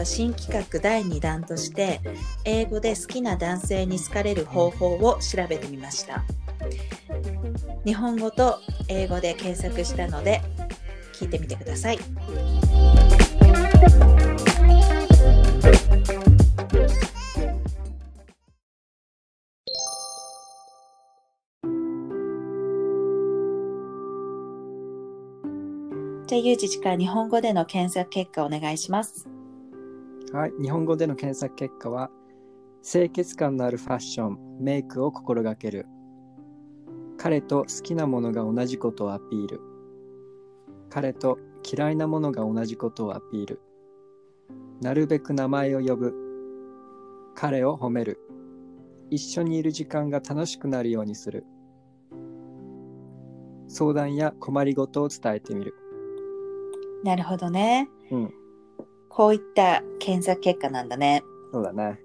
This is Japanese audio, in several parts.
は新企画第2弾として英語で好きな男性に好かれる方法を調べてみました日本語と英語で検索したので聞いてみてくださいじゃあ、ゆうじちから日本語での検索結果お願いします。はい、日本語での検索結果は、清潔感のあるファッション、メイクを心がける。彼と好きなものが同じことをアピール。彼と嫌いなものが同じことをアピール。なるべく名前を呼ぶ。彼を褒める。一緒にいる時間が楽しくなるようにする。相談や困りごとを伝えてみる。なるほどね。うん、こういった検索結果なんだね。そうだね。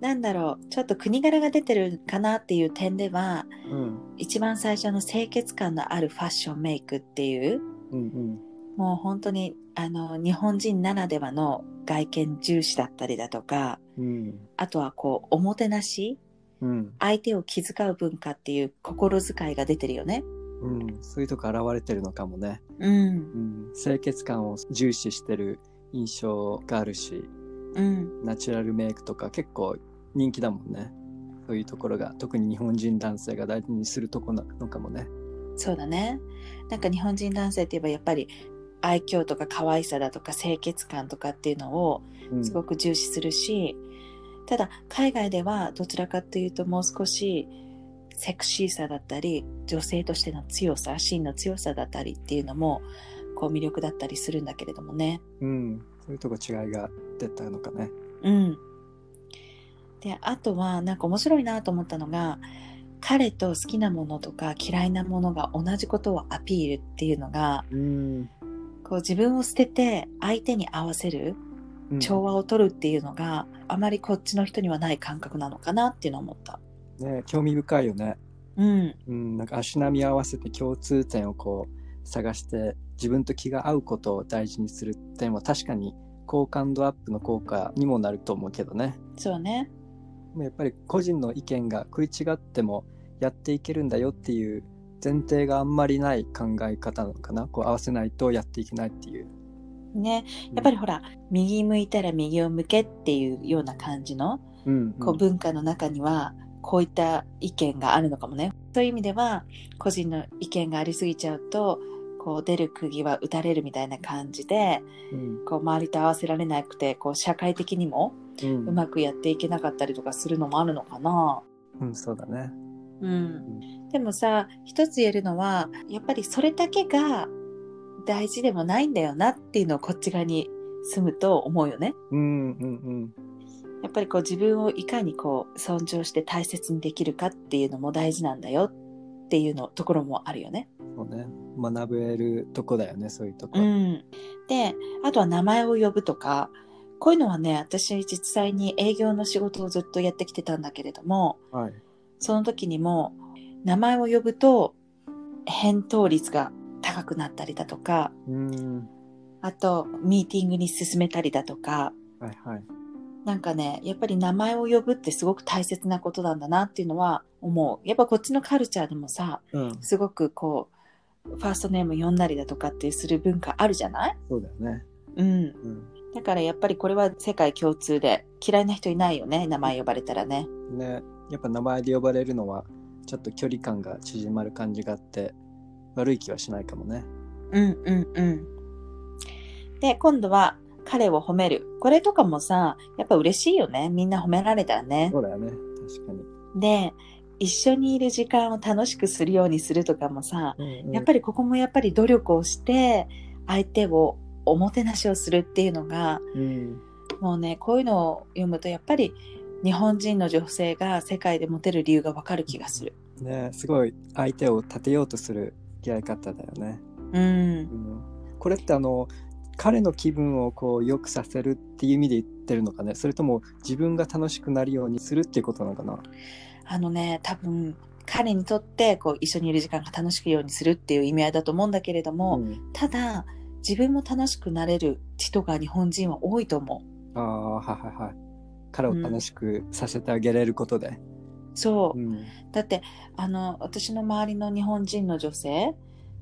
なんだろう、ちょっと国柄が出てるかなっていう点では、うん、一番最初の清潔感のあるファッションメイクっていう、うん、うん。もう本当にあの日本人ならではの外見重視だったりだとか、うん、あとはこう、おもてなし、うん、相手を気遣う文化っていう心遣いが出てるよね。うん、そういうとこ現れてるのかもね。うんう、ん、清潔感を重視してる印象があるし、うん、ナチュラルメイクとか結構人気だもんね。そういうところが特に日本人男性が大事にするとこなのかもね。そうだね。なんか日本人男性って言えばやっぱり愛嬌とか可愛さだとか清潔感とかっていうのをうん、すごく重視するし、ただ海外ではどちらかというともう少しセクシーさだったり女性としての強さ真の強さだったりっていうのもこう魅力だったりするんだけれどもね。うん、そういうとこ違いが出たのかね。うん。であとはなんか面白いなと思ったのが彼と好きなものとか嫌いなものが同じことをアピールっていうのがうん、こう自分を捨てて相手に合わせるうん調和を取るっていうのがあまりこっちの人にはない感覚なのかなっていうのを思った。ね、興味深いよね。うん、うん、なんか足並み合わせて共通点をこう探して自分と気が合うことを大事にする点は確かに好感度アップの効果にもなると思うけどね。そうね。やっぱり個人の意見が食い違ってもやっていけるんだよっていう前提があんまりない考え方なのかな。こう合わせないとやっていけないっていう。ね、やっぱりほら、右向いたら右を向けっていうような感じのうん、うん、こう文化の中にはこういった意見があるのかもね。そういう意味では個人の意見がありすぎちゃうとこう出る釘は打たれるみたいな感じでうんこう周りと合わせられなくてこう社会的にもうんうまくやっていけなかったりとかするのもあるのかな。うん、そうだね。うん、でもさ一つ言えるのはやっぱりそれだけが大事でもないんだよなっていうのをこっち側に住むと思うよね。うんうんやっぱりこう自分をいかにこう尊重して大切にできるかっていうのも大事なんだよっていうのところもあるよね。うん。そうね。学べるとこだよね、そういうとこ。うん、であとは名前を呼ぶとかこういうのはね私実際に営業の仕事をずっとやってきてたんだけれどもはい。その時にも名前を呼ぶと返答率が高くなったりだとかうん。あとミーティングに進めたりだとかはいはい。なんかねやっぱり名前を呼ぶってすごく大切なことなんだなっていうのは思うやっぱこっちのカルチャーでもさうん。すごくこうファーストネーム呼んだりだとかってする文化あるじゃない？そうだよね。うんうん。だからやっぱりこれは世界共通で嫌いな人いないよね名前呼ばれたらねね。やっぱ名前で呼ばれるのは、ちょっと距離感が縮まる感じがあって、悪い気はしないかもね。うんうんうんで今度は彼を褒めるこれとかもさやっぱ嬉しいよねみんな褒められたらねそうだよね。確かに。で一緒にいる時間を楽しくするようにするとかもさやっり、ぱりここもやっぱり努力をして相手をおもてなしをするっていうのがうん。もうねこういうのを読むとやっぱり日本人の女性が世界でモテる理由がわかる気がする。ねすごい相手を立てようとするやり方だよね。うんう、ん、これってあの彼の気分をこう良くさせるっていう意味で言ってるのかね？それとも自分が楽しくなるようにするっていうことなのかな？あのね多分彼にとってこう一緒にいる時間が楽しくようにするっていう意味合いだと思うんだけれども、うんただ自分も楽しくなれる人が日本人は多いと思う。ああ、はいはいはい。彼を楽しくさせてあげれることで。そうう。ん。だって、あの、私の周りの日本人の女性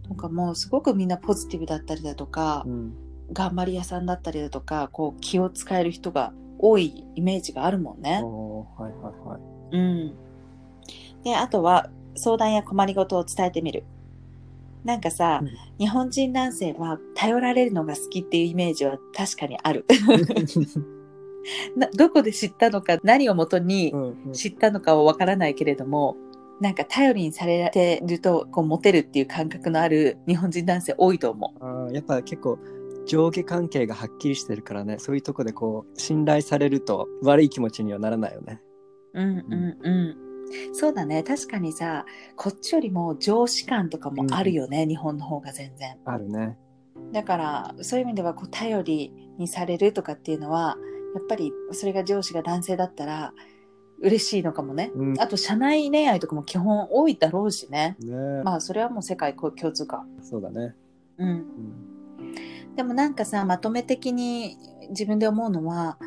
とかもすごくみんなポジティブだったりだとかう、ん。頑張り屋さんだったりだとか、こう気を使える人が多いイメージがあるもんね。はいはいはい。うん。で、あとは相談や困りごとを伝えてみる。なんかさ、うん日本人男性は頼られるのが好きっていうイメージは確かにある。などこで知ったのか、何をもとにうんうん知ったのかはわからないけれども、なんか頼りにされてるとこうモテるっていう感覚のある日本人男性多いと思う。あーやっぱ結構上下関係がはっきりしてるからねそういうとこでこう信頼されると悪い気持ちにはならないよね。うんうんうん。そうだね。確かにさ、こっちよりも上司感とかもあるよね、日本の方が全然。あるね。だから、そういう意味ではこう頼りにされるとかっていうのは、やっぱりそれが上司が男性だったら嬉しいのかもね。うん、あと、社内恋愛とかも基本多いだろうしね。ね、まあ、それはもう世界共通か。そうだね。うん。うんでもなんかさ、まとめ的に自分で思うのは、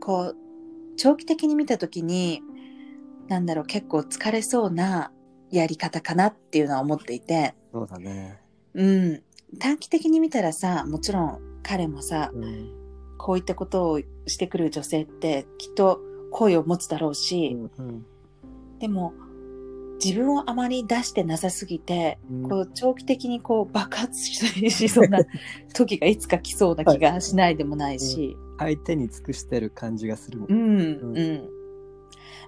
こう、長期的に見たときに、なんだろう、結構疲れそうなやり方かなっていうのは思っていて、そうだね。うん。短期的に見たらさ、もちろん彼もさ、うんこういったことをしてくる女性ってきっと好を持つだろううし、んうんでも自分をあまり出してなさすぎて、うんこう長期的にこう爆発ししそうな時がいつか来そうな気がしないでもないし、相手に尽くしてる感じがするもん。うん、んうん。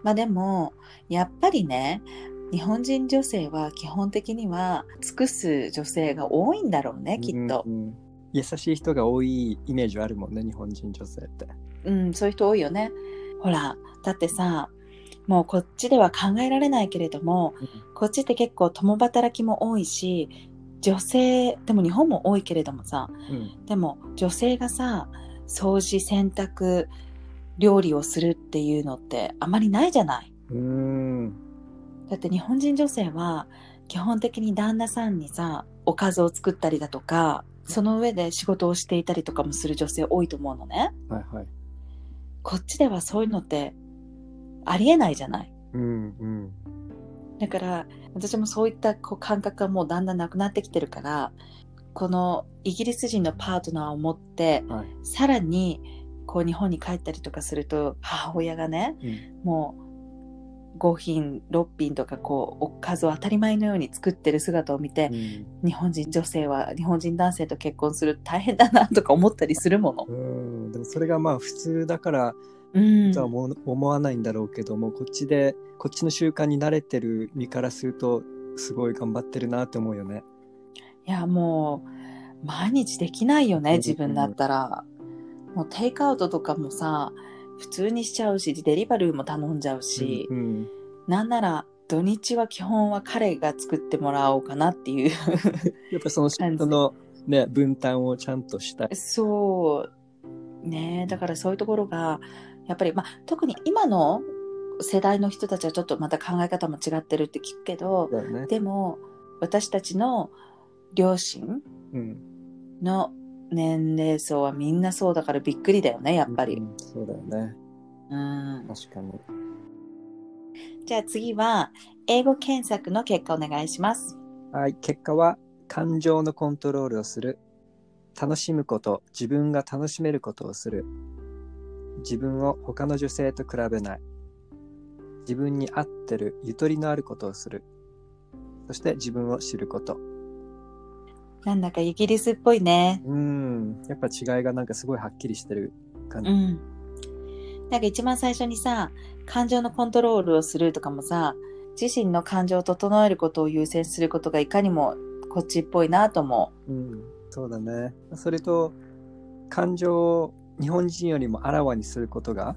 まあでも、やっぱりね、日本人女性は基本的には尽くす女性が多いんだろうね、きっとう。んうん優しい人が多いイメージはあるもんね、日本人女性って。うん、そういう人多いよね。ほら、だってさ、もうこっちでは考えられないけれども、こっちって結構共働きも多いし、女性、でも日本も多いけれどもさ、うんでも女性がさ、掃除、洗濯、料理をするっていうのってあまりないじゃない。うーん。だって日本人女性は基本的に旦那さんにさ、おかずを作ったりだとか、その上で仕事をしていたりとかもする女性多いと思うのね。はいはい。こっちではそういうのってありえないじゃない。うんうん。だから私もそういったこう感覚がもうだんだんなくなってきてるから、このイギリス人のパートナーを持って、はい。さらにこう日本に帰ったりとかすると母親がね、うんもう5品6品とかこうおかずを当たり前のように作ってる姿を見て、うん日本人女性は日本人男性と結婚すると大変だなとか思ったりするもの。うん、でもそれがまあ普通だからうんとは思わないんだろうけども、こっちでこっちの習慣に慣れてる身からするとすごい頑張ってるなって思うよね。いやもう毎日できないよね自分だったら。もうテイクアウトとかもさ普通にしちゃうしデリバリーも頼んじゃうし、うんなんなら土日は基本は彼が作ってもらおうかなっていう やっぱその仕事のね分担をちゃんとしたい。そうねだからそういうところがやっぱり、まあ、特に今の世代の人たちはちょっとまた考え方も違ってるって聞くけどね。でも私たちの両親うん、の年齢層はみんなそうだからびっくりだよねやっぱりう。んそうだよね。うん、確かに。じゃあ次は英語検索の結果お願いします。はい、結果は感情のコントロールをする。楽しむこと、自分が楽しめることをする。自分を他の女性と比べない。自分に合ってるゆとりのあることをする。そして自分を知ること。なんだかイギリスっぽいね。うん、やっぱ違いがなんかすごいはっきりしてる感じ。うん。なんか一番最初にさ、感情のコントロールをするとかもさ、自身の感情を整えることを優先することがいかにもこっちっぽいなと思うん、そうだね。それと、感情を日本人よりもあらわにすることが、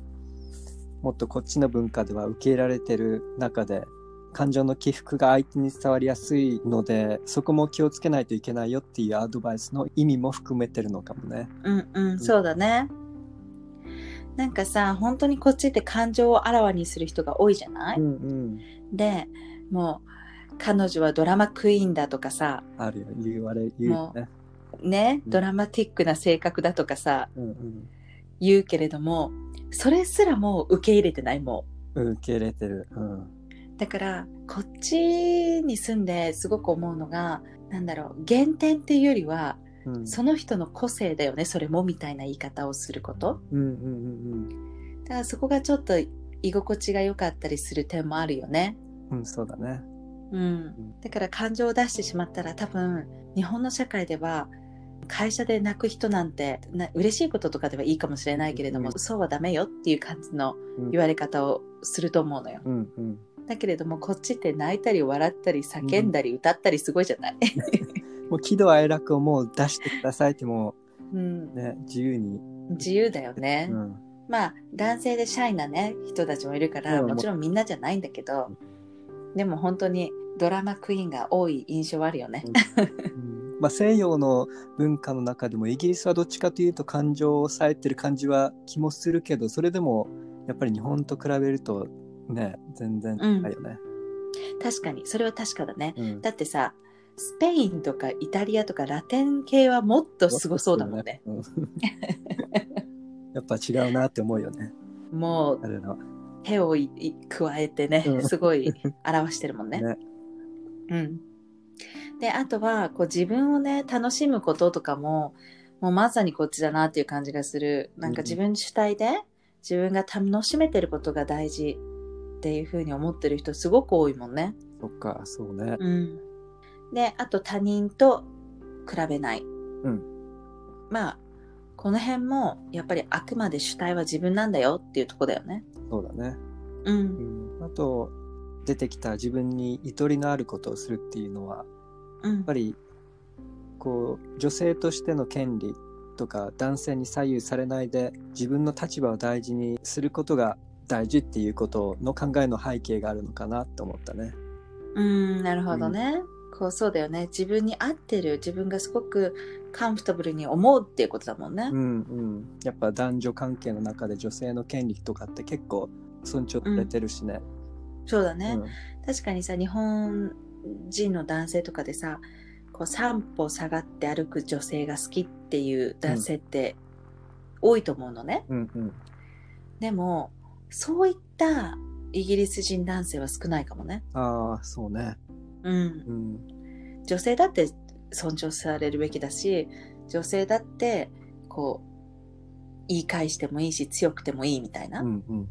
もっとこっちの文化では受け入れられてる中で、感情の起伏が相手に伝わりやすいので、そこも気をつけないといけないよっていうアドバイスの意味も含めてるのかもね。う。うんうん、そうだね。なんかさ、本当にこっちって感情をあらわにする人が多いじゃない、うんうん。で、もう、彼女はドラマクイーンだとかさ、あるよ。言われ、言うよね。ね、うんドラマティックな性格だとかさ、うんうん言うけれども、それすらもう受け入れてないもうん。受け入れてる。うん。う。だから、こっちに住んですごく思うのが、なんだろう、減点っていうよりは、うん。その人の個性だよね、それもみたいな言い方をすること。うんうんうんだからそこがちょっと居心地が良かったりする点もあるよね。うん。うん、そうだね。うん。だから感情を出してしまったら多分、日本の社会では、会社で泣く人なんてな嬉しいこととかではいいかもしれないけれども、うんそうはダメよっていう感じのうん言われ方をすると思うのよ。うんうん。だけれどもこっちって泣いたり笑ったり叫んだり歌ったりすごいじゃない、もう喜怒哀楽をもう出してくださいってもうんう、ね、自由に。自由だよね。うん。まあ男性でシャイなね人たちもいるから、うんもちろんみんなじゃないんだけど、でも本当にドラマクイーンが多い印象はあるよね。うん まあ、西洋の文化の中でもイギリスはどっちかというと感情を抑えてる感じは気もするけどそれでもやっぱり日本と比べるとね全然ないよね。確かにそれは確かだね。うんだってさスペインとかイタリアとかラテン系はもっとすごそうだもんね。うんやっぱ違うなって思うよね。もう。手を加えてね、うんすごい表してるもんね。ねうん。で、あとは、こう自分をね、楽しむこととかも、もうまさにこっちだなっていう感じがする。なんか自分主体で、自分が楽しめてることが大事っていうふうに思ってる人すごく多いもんね。そっか、そうね。うん。で、あと他人と比べない。うん。まあ、この辺も、やっぱりあくまで主体は自分なんだよっていうとこだよね。そうだね。う。うんん、あと、出てきた自分にゆとりのあることをするっていうのは、うんやっぱりこう女性としての権利とか男性に左右されないで自分の立場を大事にすることが大事っていうことの考えの背景があるのかなと思ったね。うん、なるほどね。こうそうだよね。自分に合ってる、自分がすごくカンフトブルに思うっていうことだもんねう。んうん。やっぱ男女関係の中で女性の権利とかって結構尊重されてるしね。そうだね、うん確かにさ、日本人の男性とかでさ、こう三歩下がって歩く女性が好きっていう男性って多いと思うのね。うんうん。でも、そういったイギリス人男性は少ないかもね。ああ、そうね。うん。うん。女性だって尊重されるべきだし、女性だって、こう、言い返してもいいし、強くてもいいみたいな。うんうん。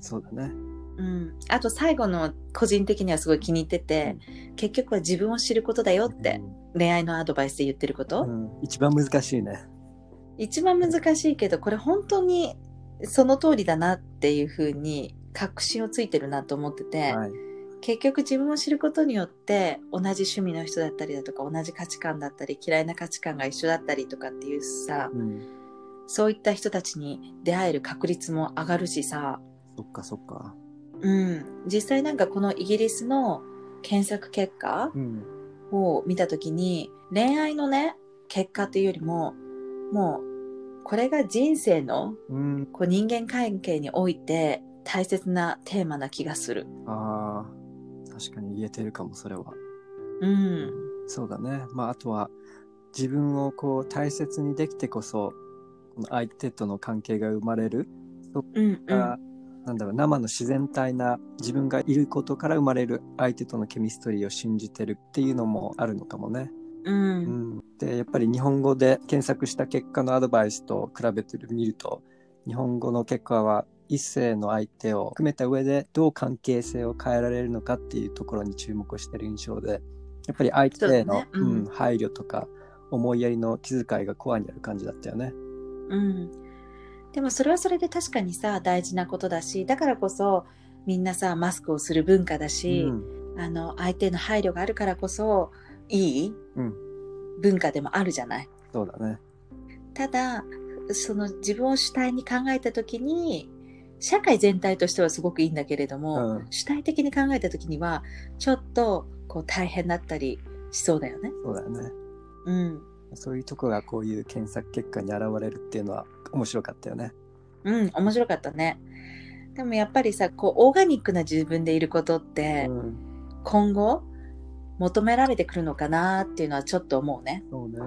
そうだね。うん。あと最後の個人的にはすごい気に入ってて、結局は自分を知ることだよって、恋愛のアドバイスで言ってること、うん。一番難しいね。一番難しいけど、これ本当にその通りだなっていうふうに確信をついてるなと思ってて、はい。結局自分を知ることによって同じ趣味の人だったりだとか同じ価値観だったり嫌いな価値観が一緒だったりとかっていうさうん。そういった人たちに出会える確率も上がるしさ、そっかそっか。うん、実際なんかこのイギリスの検索結果うん。を見た時に恋愛のね結果っていうよりももうこれが人生のうん。こう人間関係において大切なテーマな気がする。ああ、確かに言えてるかも、それは。うん、そうだね。まあ、あとは、自分をこう大切にできてこそ、この相手との関係が生まれる。そっうん、うんか、なんだろう、生の自然体な自分がいることから生まれる相手とのケミストリーを信じてるっていうのもあるのかもね。うん、うん。で、やっぱり日本語で検索した結果のアドバイスと比べてみると、日本語の結果は一世の相手を含めた上でどう関係性を変えられるのかっていうところに注目してる印象で、やっぱり相手へのねう、うんん配慮とか思いやりの気遣いがコアにある感じだったよね。うん。でもそれはそれで確かにさ、大事なことだし、だからこそみんなさ、マスクをする文化だし、うんあの、相手の配慮があるからこそ、いい？うん文化でもあるじゃない？そうだね。ただ、その自分を主体に考えたときに、社会全体としてはすごくいいんだけれども、うん主体的に考えたときには、ちょっとこう大変だったりしそうだよね。そうだよね。うん。そういうとこがこういう検索結果に現れるっていうのは面白かったよね。うん、面白かったね。でもやっぱりさ、こう、オーガニックな自分でいることって、うん。今後、求められてくるのかなっていうのはちょっと思うね。そうね。